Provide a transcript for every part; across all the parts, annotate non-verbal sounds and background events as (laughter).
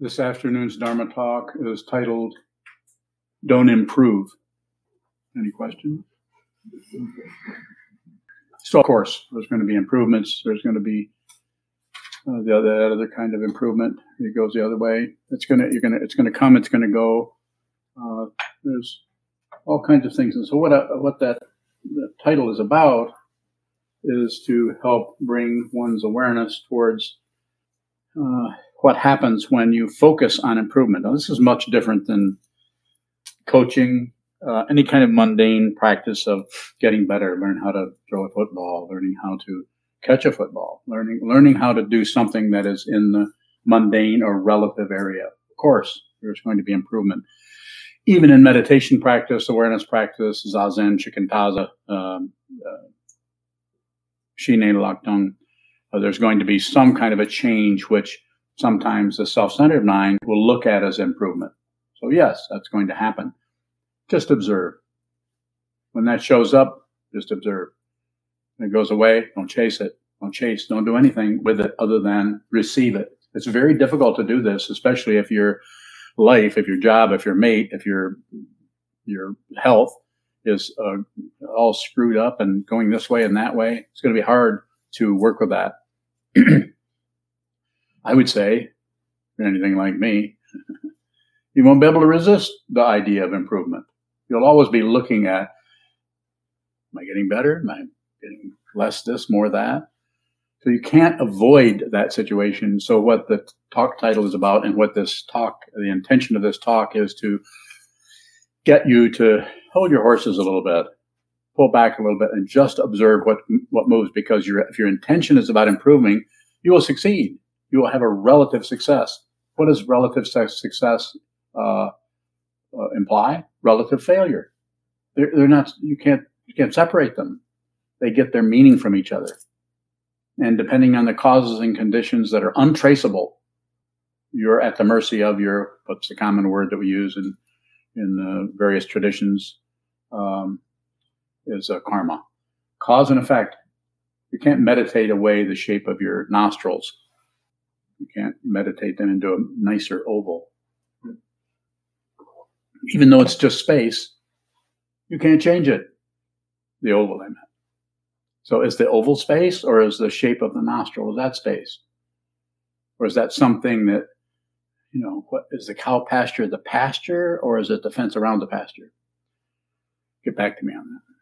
This afternoon's Dharma talk is titled Don't Improve. Any questions? So, of course, there's going to be improvements. There's going to be uh, the other, other kind of improvement. It goes the other way. It's gonna, you're gonna, it's gonna come. It's gonna go. Uh, there's all kinds of things. And so, what uh, what that title is about is to help bring one's awareness towards uh, what happens when you focus on improvement. Now, this is much different than coaching, uh, any kind of mundane practice of getting better, learn how to throw a football, learning how to catch a football, learning learning how to do something that is in the mundane or relative area. Of course, there's going to be improvement. Even in meditation practice, awareness practice, zazen, shikantaza, um, uh, uh, there's going to be some kind of a change which sometimes the self-centered mind will look at as improvement. So yes, that's going to happen. Just observe. When that shows up, just observe. When it goes away, don't chase it. Don't chase. Don't do anything with it other than receive it. It's very difficult to do this, especially if your life, if your job, if your mate, if your your health is uh, all screwed up and going this way and that way. It's going to be hard to work with that. (clears throat) I would say, if anything like me, (laughs) you won't be able to resist the idea of improvement. You'll always be looking at, am I getting better? Am I getting less this, more that? So you can't avoid that situation. So what the talk title is about and what this talk, the intention of this talk is to get you to hold your horses a little bit, pull back a little bit and just observe what, what moves because if your intention is about improving, you will succeed. You will have a relative success. What does relative success uh, uh, imply? Relative failure. They're, they're not. You can't. You can't separate them. They get their meaning from each other. And depending on the causes and conditions that are untraceable, you're at the mercy of your what's the common word that we use in in the various traditions um, is a karma, cause and effect. You can't meditate away the shape of your nostrils. You can't meditate them into a nicer oval. Even though it's just space, you can't change it. The oval, I meant. So is the oval space or is the shape of the nostril, is that space? Or is that something that, you know, what is the cow pasture the pasture or is it the fence around the pasture? Get back to me on that.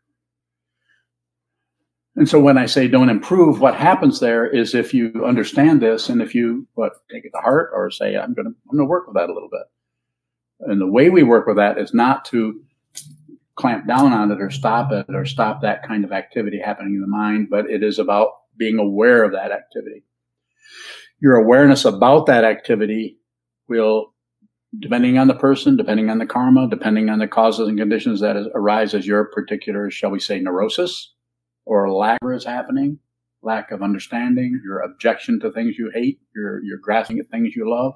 And so when I say don't improve, what happens there is if you understand this and if you what take it to heart or say I'm going to I'm going to work with that a little bit. And the way we work with that is not to clamp down on it or stop it or stop that kind of activity happening in the mind, but it is about being aware of that activity. Your awareness about that activity will, depending on the person, depending on the karma, depending on the causes and conditions that arise as your particular, shall we say, neurosis or lack is happening, lack of understanding, your objection to things you hate, you're, you're grasping at things you love,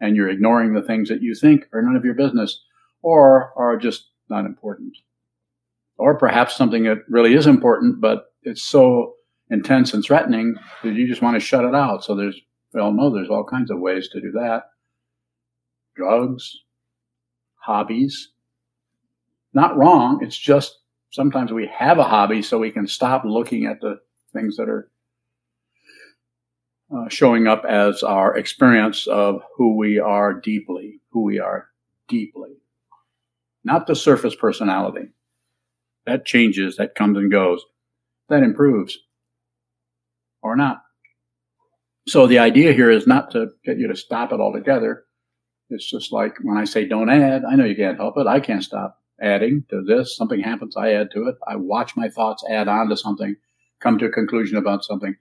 and you're ignoring the things that you think are none of your business or are just not important. Or perhaps something that really is important, but it's so intense and threatening that you just want to shut it out. So there's, we all know there's all kinds of ways to do that. Drugs, hobbies. Not wrong. It's just sometimes we have a hobby so we can stop looking at the things that are uh, showing up as our experience of who we are deeply, who we are deeply not the surface personality. That changes, that comes and goes, that improves or not. So the idea here is not to get you to stop it altogether. It's just like when I say don't add, I know you can't help it. I can't stop adding to this. Something happens, I add to it. I watch my thoughts add on to something, come to a conclusion about something,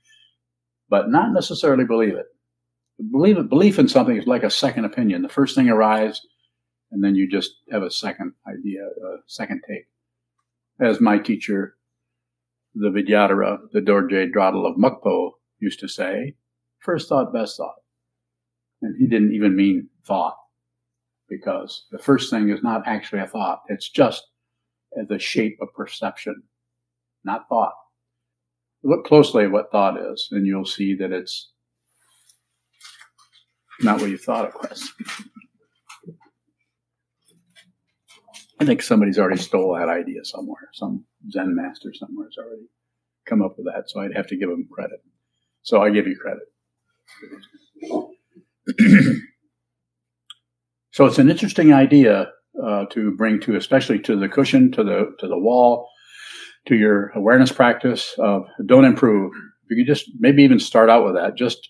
but not necessarily believe it. Believe it, belief in something is like a second opinion. The first thing arrives, and then you just have a second idea, a second take. As my teacher, the Vidyadhara, the Dorje Dradül of Mukpo, used to say, first thought, best thought. And he didn't even mean thought, because the first thing is not actually a thought. It's just the shape of perception, not thought. Look closely at what thought is, and you'll see that it's not what you thought it was. I think somebody's already stole that idea somewhere. Some Zen master somewhere has already come up with that. So I'd have to give them credit. So I give you credit. (clears throat) so it's an interesting idea uh, to bring to, especially to the cushion, to the to the wall, to your awareness practice of don't improve. You can just maybe even start out with that. Just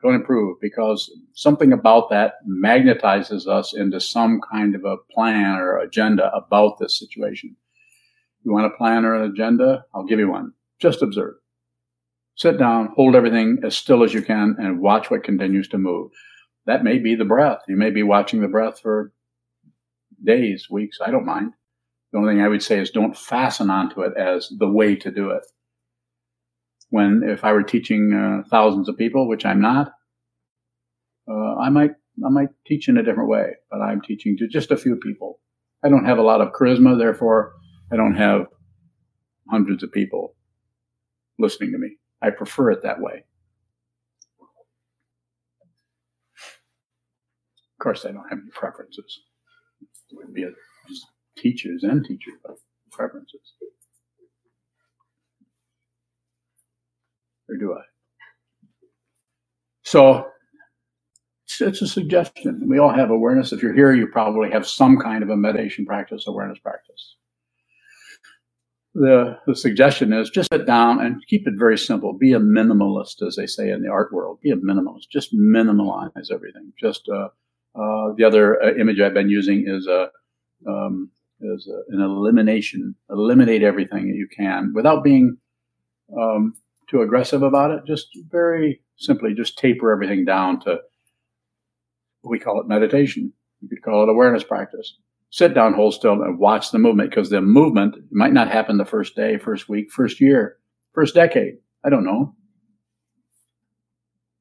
don't improve because something about that magnetizes us into some kind of a plan or agenda about this situation. You want a plan or an agenda? I'll give you one. Just observe. Sit down, hold everything as still as you can, and watch what continues to move. That may be the breath. You may be watching the breath for days, weeks. I don't mind. The only thing I would say is don't fasten onto it as the way to do it. When, if I were teaching uh, thousands of people, which I'm not, uh, I might, I might teach in a different way, but I'm teaching to just a few people. I don't have a lot of charisma, therefore I don't have hundreds of people listening to me. I prefer it that way. Of course, I don't have any preferences. It would be a teachers and teacher preferences. Or do I? So it's, it's, a suggestion. We all have awareness. If you're here, you probably have some kind of a meditation practice, awareness practice. The, the suggestion is just sit down and keep it very simple. Be a minimalist, as they say in the art world. Be a minimalist. Just minimalize everything. Just uh, uh, the other uh, image I've been using is a um, as a, an elimination. Eliminate everything that you can without being um, too aggressive about it. Just very simply, just taper everything down to we call it meditation. You could call it awareness practice. Sit down, hold still, and watch the movement because the movement might not happen the first day, first week, first year, first decade. I don't know.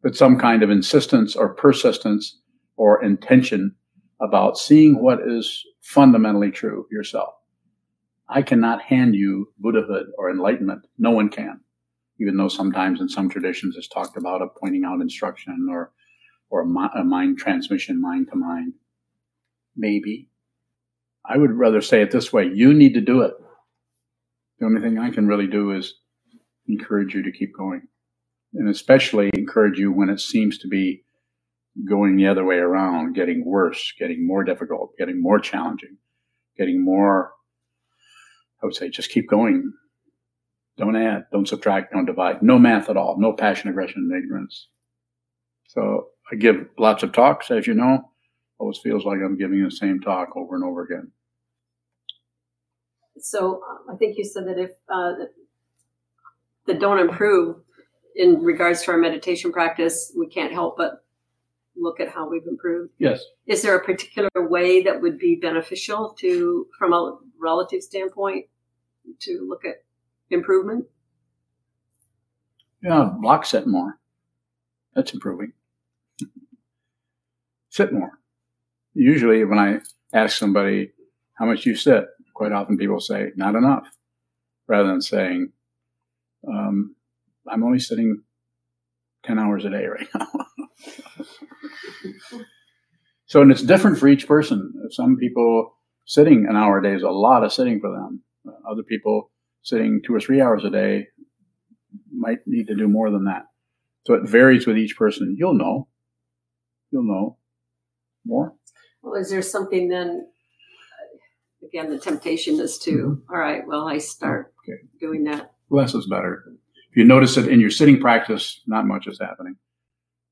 But some kind of insistence or persistence or intention about seeing what is fundamentally true yourself. I cannot hand you Buddhahood or enlightenment. No one can. Even though sometimes in some traditions it's talked about a pointing out instruction or, or a uh, mind transmission, mind to mind. Maybe. I would rather say it this way. You need to do it. The only thing I can really do is encourage you to keep going and especially encourage you when it seems to be going the other way around, getting worse, getting more difficult, getting more challenging, getting more, I would say, just keep going. Don't add, don't subtract, don't divide. No math at all. No passion, aggression, and ignorance. So I give lots of talks, as you know. Always feels like I'm giving the same talk over and over again. So I think you said that if uh, that don't improve in regards to our meditation practice, we can't help but look at how we've improved? Yes. Is there a particular way that would be beneficial to, from a relative standpoint, to look at improvement? Yeah, block sit more. That's improving. (laughs) sit more. Usually, when I ask somebody how much you sit, quite often people say, not enough, rather than saying, um, I'm only sitting 10 hours a day right now. (laughs) so, and it's different for each person. Some people sitting an hour a day is a lot of sitting for them. Other people sitting two or three hours a day might need to do more than that. So it varies with each person. You'll know. You'll know more. Well, is there something then? Again, the temptation is to, mm-hmm. all right, well, I start okay. doing that. Less is better. If you notice that in your sitting practice, not much is happening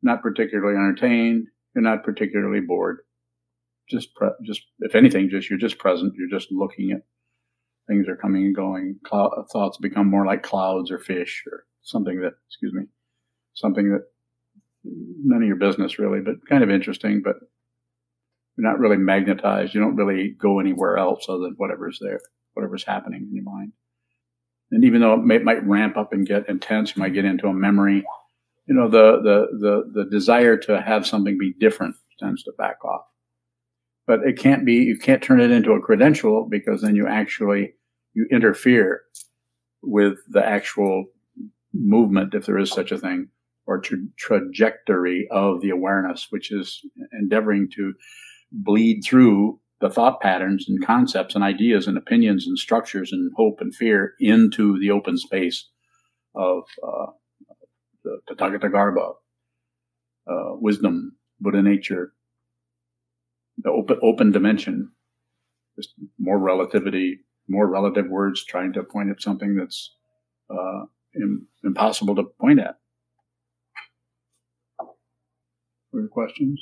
not particularly entertained. You're not particularly bored. Just, pre- just if anything, just you're just present. You're just looking at things are coming and going. Thoughts become more like clouds or fish or something that, excuse me, something that none of your business really, but kind of interesting. But you're not really magnetized. You don't really go anywhere else other than whatever's there, whatever's happening in your mind. And even though it may, might ramp up and get intense, you might get into a memory you know, the, the, the, the desire to have something be different tends to back off. But it can't be, you can't turn it into a credential because then you actually, you interfere with the actual movement, if there is such a thing, or tra- trajectory of the awareness, which is endeavoring to bleed through the thought patterns and concepts and ideas and opinions and structures and hope and fear into the open space of uh, the Tathagata Garbha, uh, wisdom, Buddha nature, the open open dimension, just more relativity, more relative words trying to point at something that's uh, Im- impossible to point at. Further questions?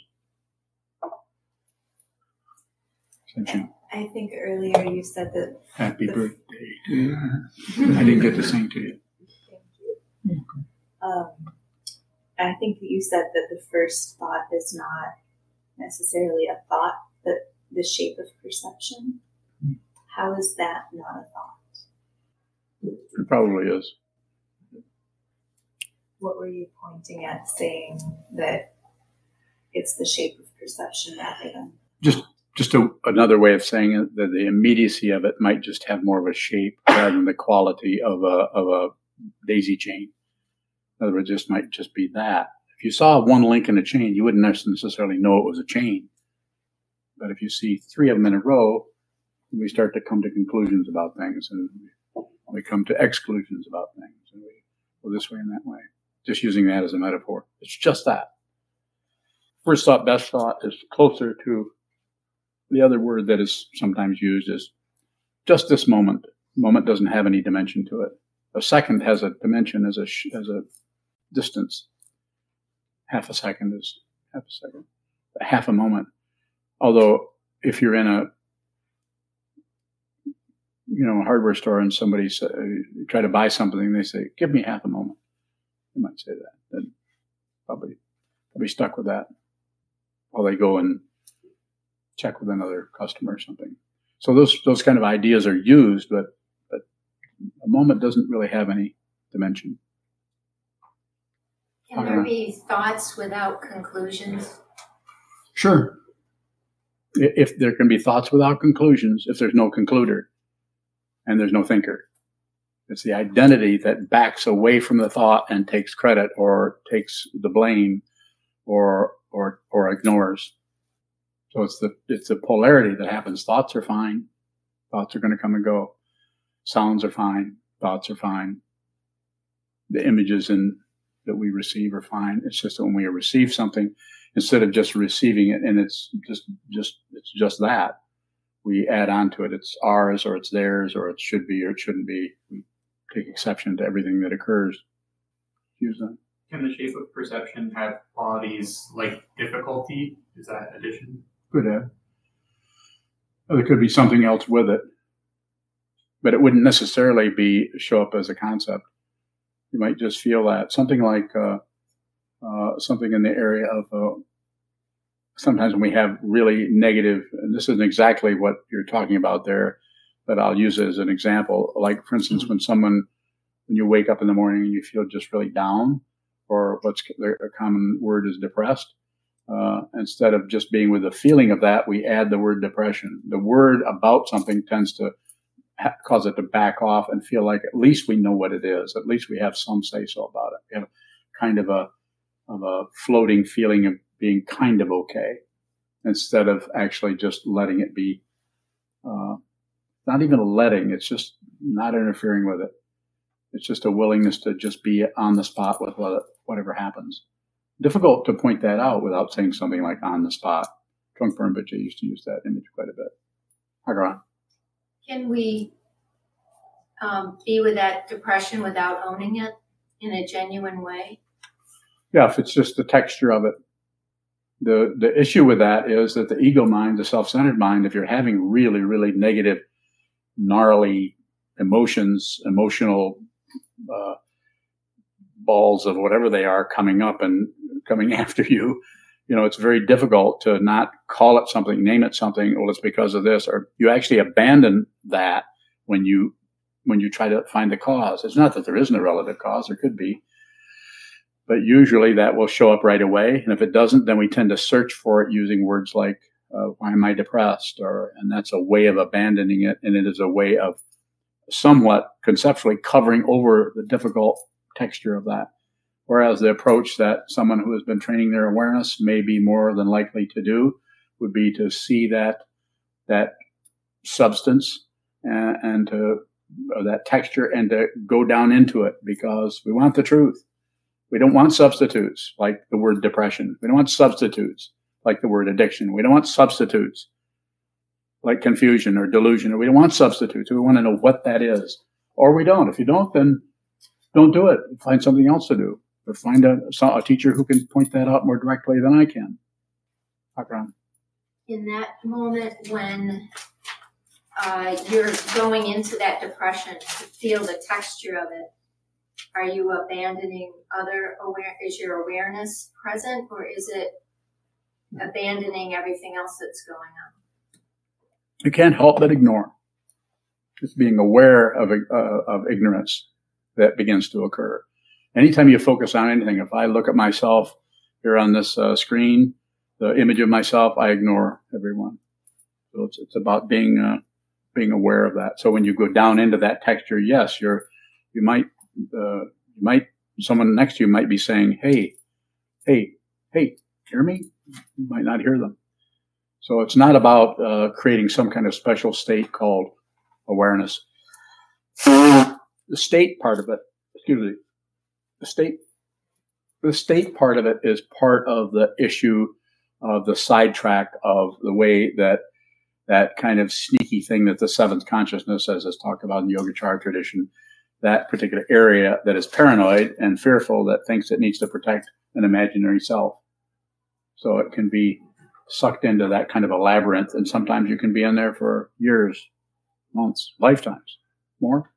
Thank you. I think earlier you said that. Happy birthday to you. (laughs) I didn't get to sing to you. Um, I think that you said that the first thought is not necessarily a thought, but the shape of perception. How is that not a thought? It probably is. What were you pointing at saying that it's the shape of perception rather than? Just a, another way of saying it, that the immediacy of it might just have more of a shape rather than the quality of a, of a daisy chain. In other words, this might just be that. If you saw one link in a chain, you wouldn't necessarily know it was a chain. But if you see three of them in a row, we start to come to conclusions about things and we come to exclusions about things and we go this way and that way. Just using that as a metaphor. It's just that. First thought, best thought is closer to the other word that is sometimes used is just this moment. Moment doesn't have any dimension to it. A second has a dimension as a as a distance. Half a second is half a second. Half a moment. Although if you're in a you know a hardware store and somebody say, try to buy something, they say, "Give me half a moment." You might say that. Then probably probably stuck with that while they go and check with another customer or something. So those those kind of ideas are used, but but a moment doesn't really have any dimension. Can there be thoughts without conclusions? Sure. If there can be thoughts without conclusions, if there's no concluder and there's no thinker, it's the identity that backs away from the thought and takes credit or takes the blame or or or ignores. So it's the it's the polarity that happens. Thoughts are fine. Thoughts are going to come and go. Sounds are fine. Thoughts are fine. The images in that we receive are fine. It's just that when we receive something, instead of just receiving it and it's just just it's just that, we add on to it. It's ours or it's theirs or it should be or it shouldn't be. We take exception to everything that occurs. Use that. Can the shape of perception have qualities like difficulty? Is that addition? Could have. Or there could be something else with it, but it wouldn't necessarily be show up as a concept. You might just feel that something like uh, uh, something in the area of. Uh, sometimes when we have really negative, and this isn't exactly what you're talking about there, but I'll use it as an example. Like for instance, when someone, when you wake up in the morning and you feel just really down, or what's a common word is depressed uh, instead of just being with the feeling of that, we add the word depression. The word about something tends to ha- cause it to back off and feel like at least we know what it is. At least we have some say so about it. We have kind of a of a floating feeling of being kind of okay instead of actually just letting it be. Uh, not even letting; it's just not interfering with it. It's just a willingness to just be on the spot with what, whatever happens difficult to point that out without saying something like on the spot. Trungpa Rinpoche used to use that image quite a bit. Hagaran. Can we um, be with that depression without owning it in a genuine way? Yeah, if it's just the texture of it. The the issue with that is that the ego mind, the self-centered mind, if you're having really, really negative, gnarly emotions, emotional uh, balls of whatever they are coming up and coming (laughs) after you, you know, it's very difficult to not call it something, name it something. Well, it's because of this, or you actually abandon that when you when you try to find the cause. It's not that there isn't a relative cause; there could be, but usually that will show up right away. And if it doesn't, then we tend to search for it using words like uh, "Why am I depressed?" or and that's a way of abandoning it, and it is a way of somewhat conceptually covering over the difficult texture of that. Whereas the approach that someone who has been training their awareness may be more than likely to do would be to see that that substance and, and to that texture and to go down into it because we want the truth. We don't want substitutes like the word depression. We don't want substitutes like the word addiction. We don't want substitutes like confusion or delusion. We don't want substitutes. We want to know what that is. Or we don't. If you don't, then don't do it. Find something else to do. Or find a, a teacher who can point that out more directly than I can. Akram. In that moment when uh, you're going into that depression to feel the texture of it, are you abandoning other aware? Is your awareness present, or is it abandoning everything else that's going on? You can't help but ignore. It's being aware of uh, of ignorance that begins to occur. Anytime you focus on anything, if I look at myself here on this uh, screen, the image of myself, I ignore everyone. So it's, it's about being uh, being aware of that. So when you go down into that texture, yes, you're you might uh, you might someone next to you might be saying, "Hey, hey, hey, hear me?" You might not hear them. So it's not about uh, creating some kind of special state called awareness. The state part of it, excuse me, the state, the state part of it is part of the issue of the sidetrack of the way that that kind of sneaky thing that the seventh consciousness, as is talked about in the Yogacara tradition, that particular area that is paranoid and fearful that thinks it needs to protect an imaginary self. So it can be sucked into that kind of a labyrinth, and sometimes you can be in there for years, months, lifetimes, more.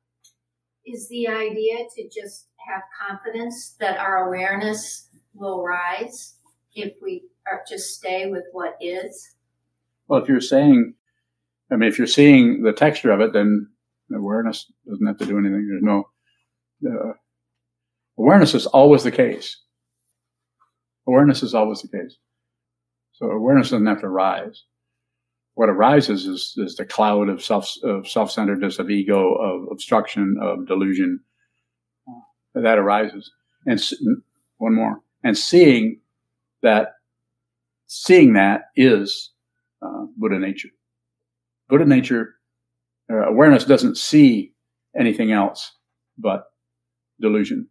Is the idea to just have confidence that our awareness will rise if we are just stay with what is? Well, if you're saying, I mean, if you're seeing the texture of it, then awareness doesn't have to do anything. There's no uh, awareness is always the case. Awareness is always the case. So awareness doesn't have to rise. What arises is, is the cloud of self of self-centeredness, of ego, of obstruction, of delusion. That arises, and one more, and seeing that, seeing that is uh, Buddha nature. Buddha nature, uh, awareness doesn't see anything else but delusion,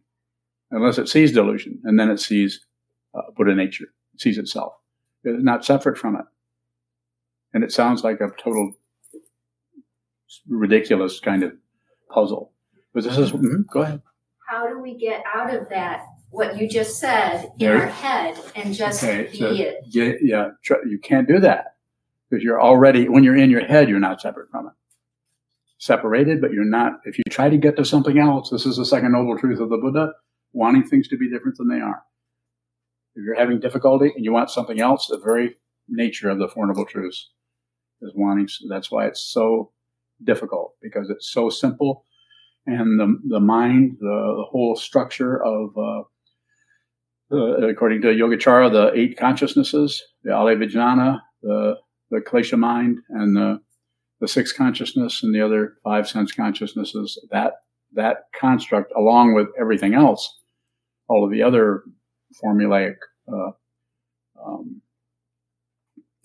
unless it sees delusion, and then it sees uh, Buddha nature, it sees itself. It's not separate from it. And it sounds like a total ridiculous kind of puzzle. But this is, mm-hmm, go ahead. How do we get out of that, what you just said, in there. our head and just okay, be so, it? Yeah, yeah, you can't do that because you're already, when you're in your head, you're not separate from it. Separated, but you're not, if you try to get to something else, this is the second noble truth of the Buddha, wanting things to be different than they are. If you're having difficulty and you want something else, the very nature of the Four Noble Truths is wanting. That's why it's so difficult because it's so simple, and the the mind, the, the whole structure of, uh, uh, according to Yogacara, the eight consciousnesses, the Alaya the the Klesha mind, and the the six consciousness and the other five sense consciousnesses. That that construct, along with everything else, all of the other formulaic uh, um,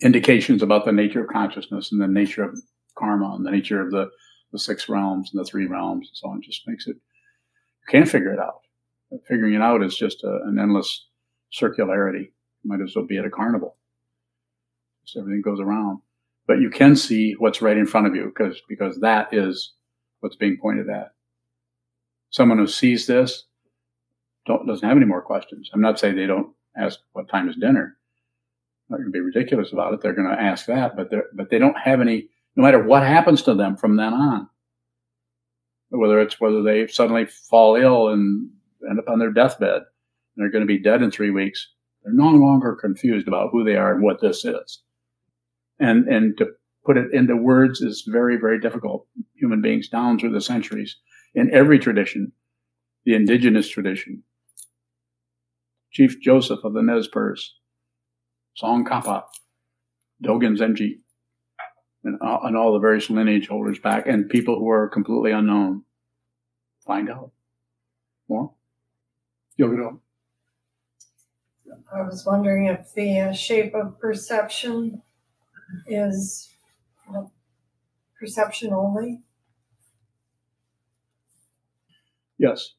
indications about the nature of consciousness and the nature of karma and the nature of the, the six realms and the three realms and so on just makes it you can't figure it out figuring it out is just a, an endless circularity you might as well be at a carnival so everything goes around but you can see what's right in front of you because because that is what's being pointed at someone who sees this doesn't have any more questions. I'm not saying they don't ask what time is dinner. Not going to be ridiculous about it. They're going to ask that, but they but they don't have any. No matter what happens to them from then on, whether it's whether they suddenly fall ill and end up on their deathbed, and they're going to be dead in three weeks. They're no longer confused about who they are and what this is. And and to put it into words is very very difficult. Human beings down through the centuries in every tradition, the indigenous tradition, Chief Joseph of the Nez Perce, Tsongkhapa, Dogen Zenji, and, and all the various lineage holders back, and people who are completely unknown. Find out more. You'll I was wondering if the uh, shape of perception is uh, perception only, Yes,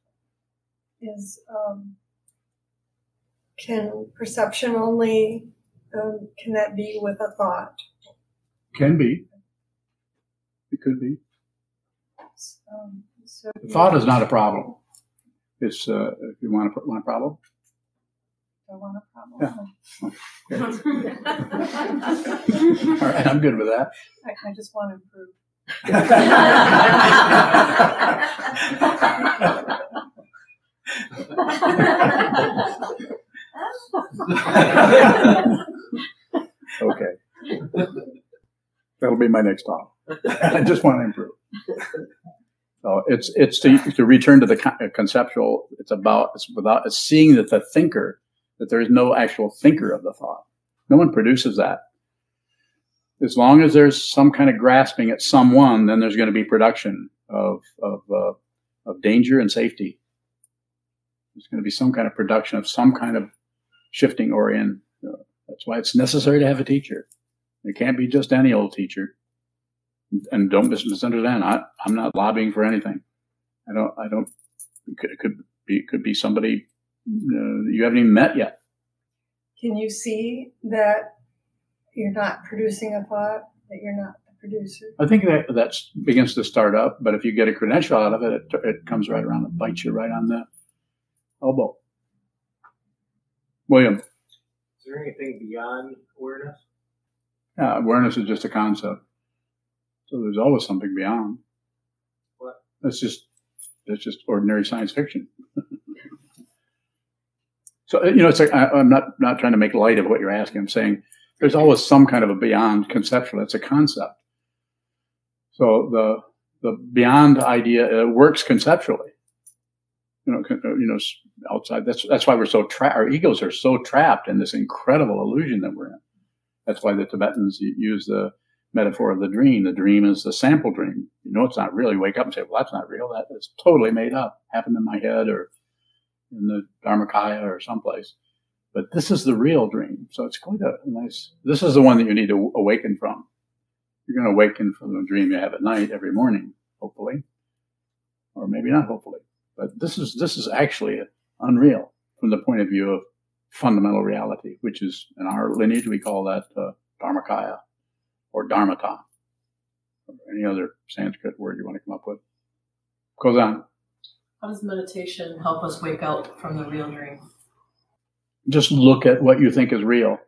is, um, can perception only, um, can that be with a thought? Can be. It could be. Um, so Thought is not a problem. It's, uh, if you want to put one problem. I want a problem. (laughs) All right, I'm good with that. I, I just want to improve. (laughs) Okay. That'll be my next talk. (laughs) I just want to improve. So it's it's to, to return to the uh, conceptual. It's about it's without it's seeing that the thinker that there is no actual thinker of the thought. No one produces that. As long as there's some kind of grasping at someone, then there's going to be production of of uh, of danger and safety. There's going to be some kind of production of some kind of shifting orient. Uh, that's why it's necessary to have a teacher. It can't be just any old teacher. And don't misunderstand. I, I'm not lobbying for anything. I don't. I don't. It could, it could be. It could be somebody uh, you haven't even met yet. Can you see that you're not producing a thought, that you're not the producer? I think that that begins to start up. But if you get a credential out of it, it, it comes right around and bites you right on the elbow. William, Is there anything beyond awareness? Uh, awareness is just a concept. So there's always something beyond. What? That's just that's just ordinary science fiction. so you know, it's like I, I'm not not trying to make light of what you're asking. I'm saying there's always some kind of a beyond conceptual. It's a concept. So the the beyond idea uh, works conceptually. You know, uh, you know, outside. That's that's why we're so trapped. Our egos are so trapped in this incredible illusion that we're in. That's why the Tibetans use the metaphor of the dream. The dream is the sample dream. You know, it's not real. You wake up and say, "Well, that's not real. That is totally made up. Happened in my head or in the Dharmakaya or someplace." But this is the real dream. So it's quite a nice. This is the one that you need to awaken from. You're going to awaken from the dream you have at night every morning, hopefully, or maybe not hopefully. But this is this is actually unreal from the point of view of fundamental reality, which is in our lineage we call that uh, Dharmakaya or Dharmata, or any other Sanskrit word you want to come up with. Goes on. How does meditation help us wake up from the real dream? Just look at what you think is real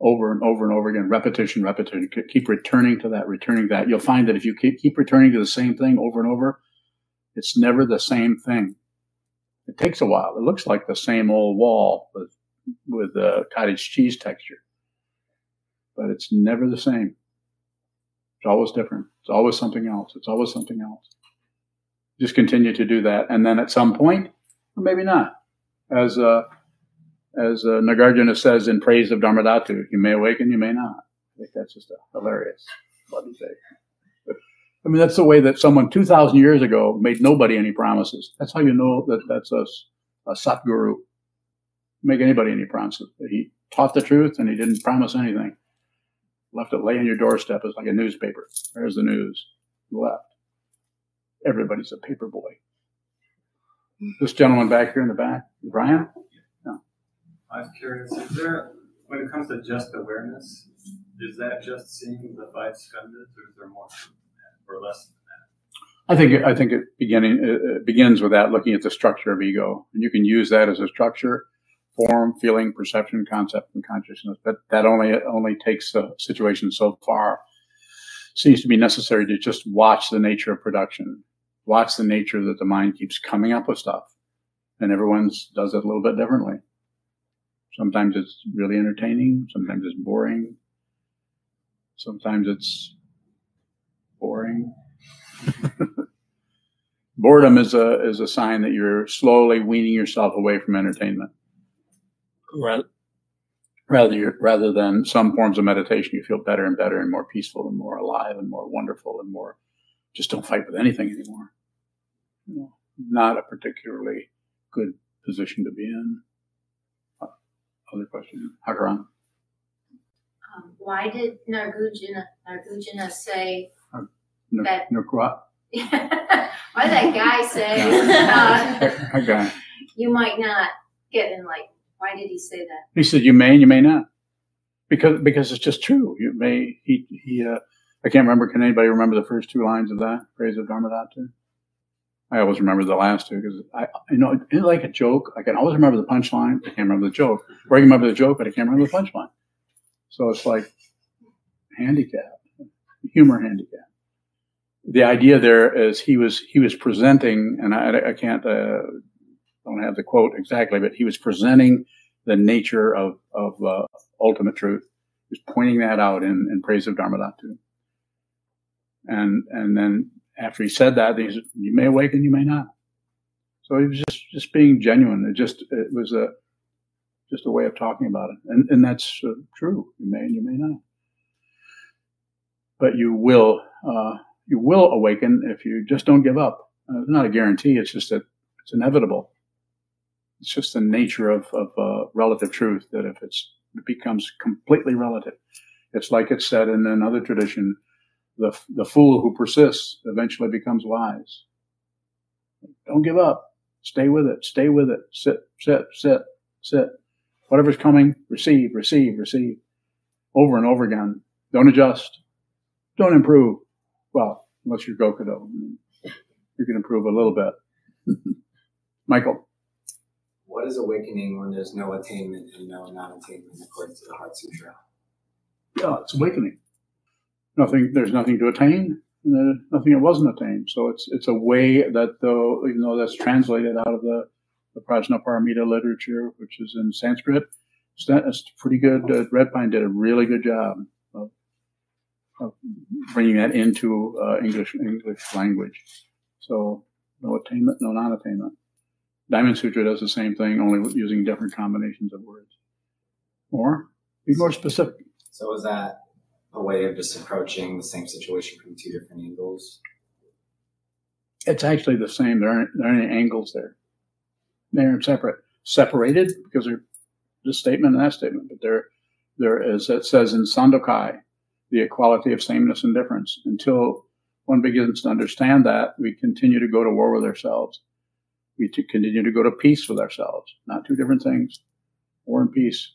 over and over and over again. Repetition, repetition. Keep returning to that, returning to that. You'll find that if you keep, keep returning to the same thing over and over, it's never the same thing. It takes a while. It looks like the same old wall with with uh, cottage cheese texture, but it's never the same. It's always different. It's always something else. It's always something else. Just continue to do that, and then at some point, or maybe not, as uh, as uh, Nagarjuna says in praise of Dharmadhatu, you may awaken, you may not. I think that's just a hilarious bloody thing. I mean, that's the way that someone 2,000 years ago made nobody any promises. That's how you know that that's a, a Satguru. Make anybody any promises. He taught the truth and he didn't promise anything. Left it lay on your doorstep as like a newspaper. There's the news. Left. Everybody's a paper boy. This gentleman back here in the back, Brian? No. I was curious, is there, when it comes to just awareness, is that just seeing the five skandhas, or is there more or less than that? I think I think it beginning it it begins with that looking at the structure of ego, and you can use that as a structure, form, feeling, perception, concept, and consciousness. But that only only takes the situation so far. Seems to be necessary to just watch the nature of production, watch the nature that the mind keeps coming up with stuff, and everyone's does it a little bit differently. Sometimes it's really entertaining, sometimes it's boring, sometimes it's boring. (laughs) Boredom is a is a sign that you're slowly weaning yourself away from entertainment. Rather, rather, rather than some forms of meditation, you feel better and better and more peaceful and more alive and more wonderful and more. Just don't fight with anything anymore. You know, not a particularly good position to be in. other question, Hakaran. Um, why did Nargujina, Nargujina say, No, That- no, (laughs) what? why did that guy say, uh, (laughs) Okay. you might not get in like, why did he say that? He said, "You may and you may not," because because it's just true. You may. He he. Uh, I can't remember. Can anybody remember the first two lines of that phrase of Dharma Dharmadhatu? I always remember the last two because I, you know, it's like a joke. I can always remember the punchline. I can't remember the joke. Or I can remember the joke, but I can't remember the punchline. So it's like handicap, humor handicap. The idea there is he was he was presenting, and I, I can't uh, don't have the quote exactly, but he was presenting the nature of of uh, ultimate truth. He was pointing that out in, in praise of Dharmadhatu. And and then after he said that, he said, "You may awaken, you may not." So he was just just being genuine. It just it was a just a way of talking about it, and and that's uh, true. You may and you may not, but you will uh, you will awaken if you just don't give up. Uh, it's not a guarantee. It's just that it's inevitable. It's just the nature of of uh, relative truth that if it's it becomes completely relative, it's like it's said in another tradition: the the fool who persists eventually becomes wise. Don't give up. Stay with it. Stay with it. Sit, sit, sit, sit. Whatever's coming, receive, receive, receive. Over and over again. Don't adjust. Don't improve. Well, unless you're Gokudo. You can improve a little bit. (laughs) Michael. What is awakening when there's no attainment and no non-attainment according to the Heart Sutra? Yeah, it's awakening. Nothing, there's nothing to attain, and nothing that wasn't attained. So it's it's a way that though, even though that's translated out of the the Prajnaparamita literature, which is in Sanskrit, it's, that, it's pretty good. Uh, Red Pine did a really good job of, bringing that into uh, English English language. So no attainment, no non-attainment. Diamond Sutra does the same thing, only using different combinations of words. Or be more specific. So is that a way of just approaching the same situation from two different angles? It's actually the same. There aren't, there aren't any angles there. They aren't separate, separated because they're this statement and that statement. But they're there, there is. It says in Sandokai, the equality of sameness and difference. Until one begins to understand that, we continue to go to war with ourselves. We to continue to go to peace with ourselves. Not two different things. War and peace.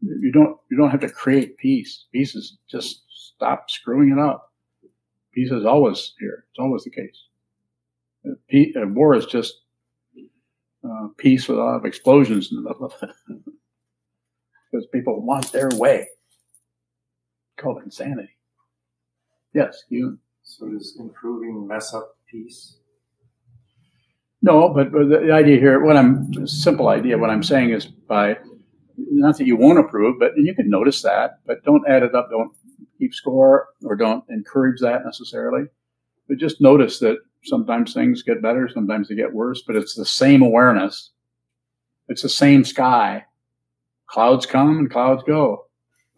You don't. You don't have to create peace. Peace is just stop screwing it up. Peace is always here. It's always the case. Uh, pe- uh, war is just uh, peace with a lot of explosions in the middle of it. Because people want their way. called insanity. Yes, you. So does improving mess up peace? No, but, but the, the idea here, what I'm, simple idea, what I'm saying is by, not that you won't approve, but you can notice that, but don't add it up, don't keep score, or don't encourage that necessarily. But just notice that sometimes things get better, sometimes they get worse, but it's the same awareness. It's the same sky. Clouds come and clouds go.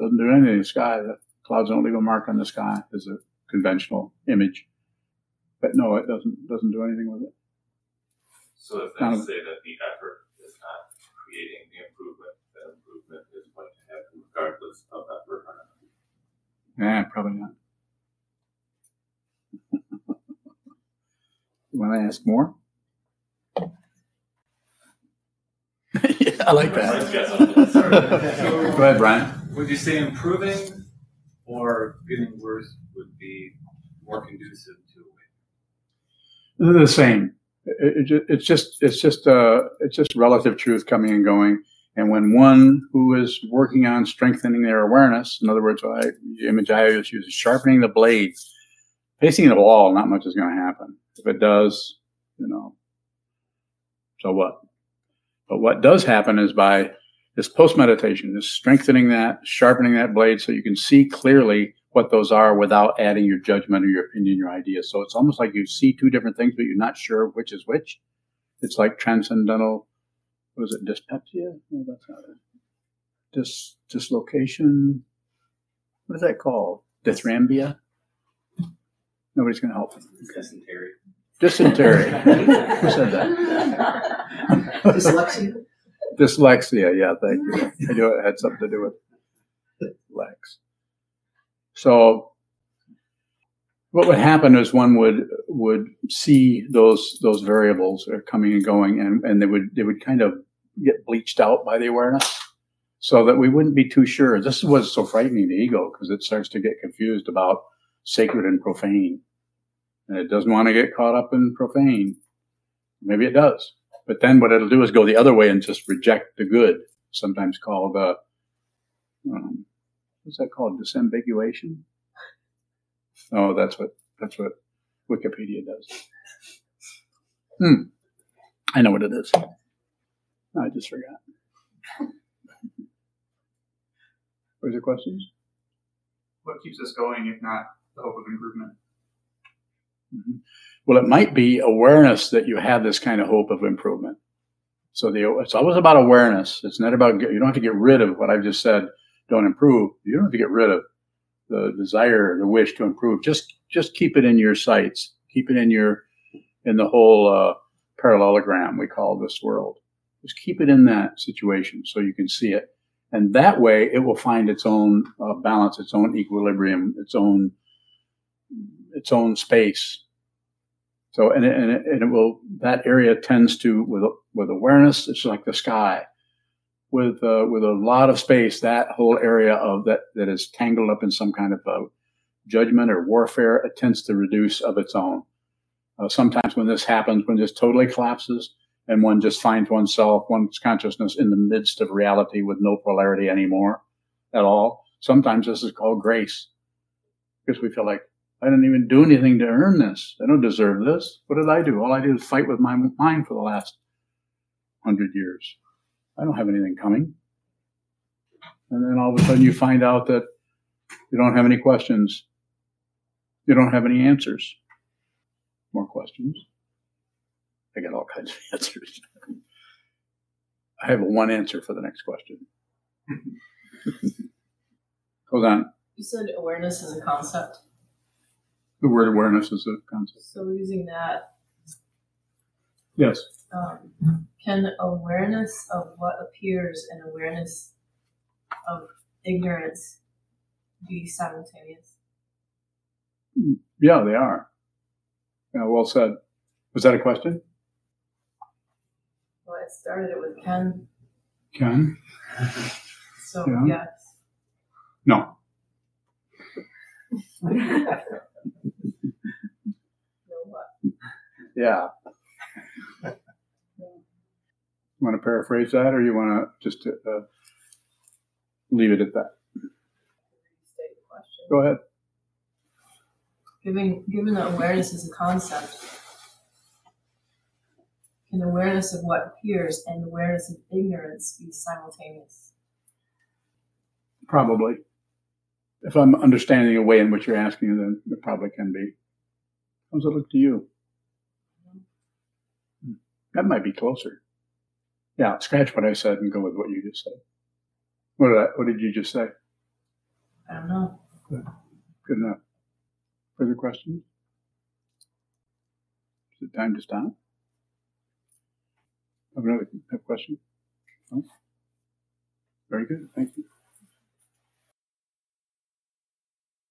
Doesn't do anything to the sky. The clouds don't leave a mark on the sky as a conventional image. But no, it doesn't doesn't do anything with it. So if Kind they of- say that the effort is not creating the improvement, the improvement is going to happen regardless of effort or not. Yeah, probably not. (laughs) you want to ask more? Yeah, I like that. (laughs) Go ahead, Brian. Would you say improving or getting worse would be more conducive to awakening? They're the same. It, it, it's just it's just uh it's just relative truth coming and going. And when one who is working on strengthening their awareness, in other words, I, the image I always use is sharpening the blade, facing the wall, not much is going to happen. If it does, you know, so what? But what does happen is by this post meditation, is strengthening that, sharpening that blade so you can see clearly what those are without adding your judgment or your opinion, your ideas. So it's almost like you see two different things, but you're not sure which is which. It's like transcendental, what is it, dyspepsia? No, that's not it. Dis, dislocation. What is that called? Dithrambia? Nobody's going to help. Dysentery. Dysentery. (laughs) Who said that? Dyslexia? Dyslexia, yeah, thank you. I knew it had something to do with Lex. So what would happen is one would would see those those variables are coming and going and, and they would they would kind of get bleached out by the awareness so that we wouldn't be too sure. This is what's so frightening the ego because it starts to get confused about sacred and profane. And it doesn't want to get caught up in profane. Maybe it does. But then what it'll do is go the other way and just reject the good, sometimes called, uh, um, what's that called? Disambiguation? Oh, that's what, that's what Wikipedia does. Hmm. I know what it is. I just forgot. Are your questions? What keeps us going if not the hope of improvement? Mhm. Well, it might be awareness that you have this kind of hope of improvement. So the, it's always about awareness. It's not about, you don't have to get rid of what I've just said, don't improve. You don't have to get rid of the desire, the wish to improve. Just, just keep it in your sights. Keep it in your, in the whole, uh, parallelogram we call this world. Just keep it in that situation so you can see it. And that way it will find its own uh, balance, its own equilibrium, its own, its own space. So, and it, and it, and it will, that area tends to, with, with awareness, it's like the sky. With, uh, with a lot of space, that whole area of that, that is tangled up in some kind of uh, judgment or warfare, it tends to reduce of its own. Uh, sometimes when this happens, when this totally collapses and one just finds oneself, one's consciousness in the midst of reality with no polarity anymore at all, sometimes this is called grace because we feel like I didn't even do anything to earn this. I don't deserve this. What did I do? All I did was fight with my mind for the last hundred years. I don't have anything coming. And then all of a sudden you find out that you don't have any questions. You don't have any answers. More questions. I get all kinds of (laughs) answers. I have one answer for the next question. (laughs) Hold on. You said awareness is a concept. The word awareness is a concept. So using that, Yes. um, can awareness of what appears and awareness of ignorance be simultaneous? Yeah, they are. Yeah, well said. Was that a question? Well, I started it with can, Ken? so Yeah. yes. No. (laughs) No what? Yeah. You want to paraphrase that, or you want to just uh, leave it at that? Restate the question. Go ahead. Given, given that awareness is a concept, can awareness of what appears and awareness of ignorance be simultaneous? Probably. If I'm understanding the way in which you're asking, then it probably can be. How does it look to you? Hmm. That might be closer. Yeah, scratch what I said and go with what you just said. What did I, what did you just say? I don't know. Good enough. Further questions? Is it time to stop? Have another have a question? No? Very good. Thank you.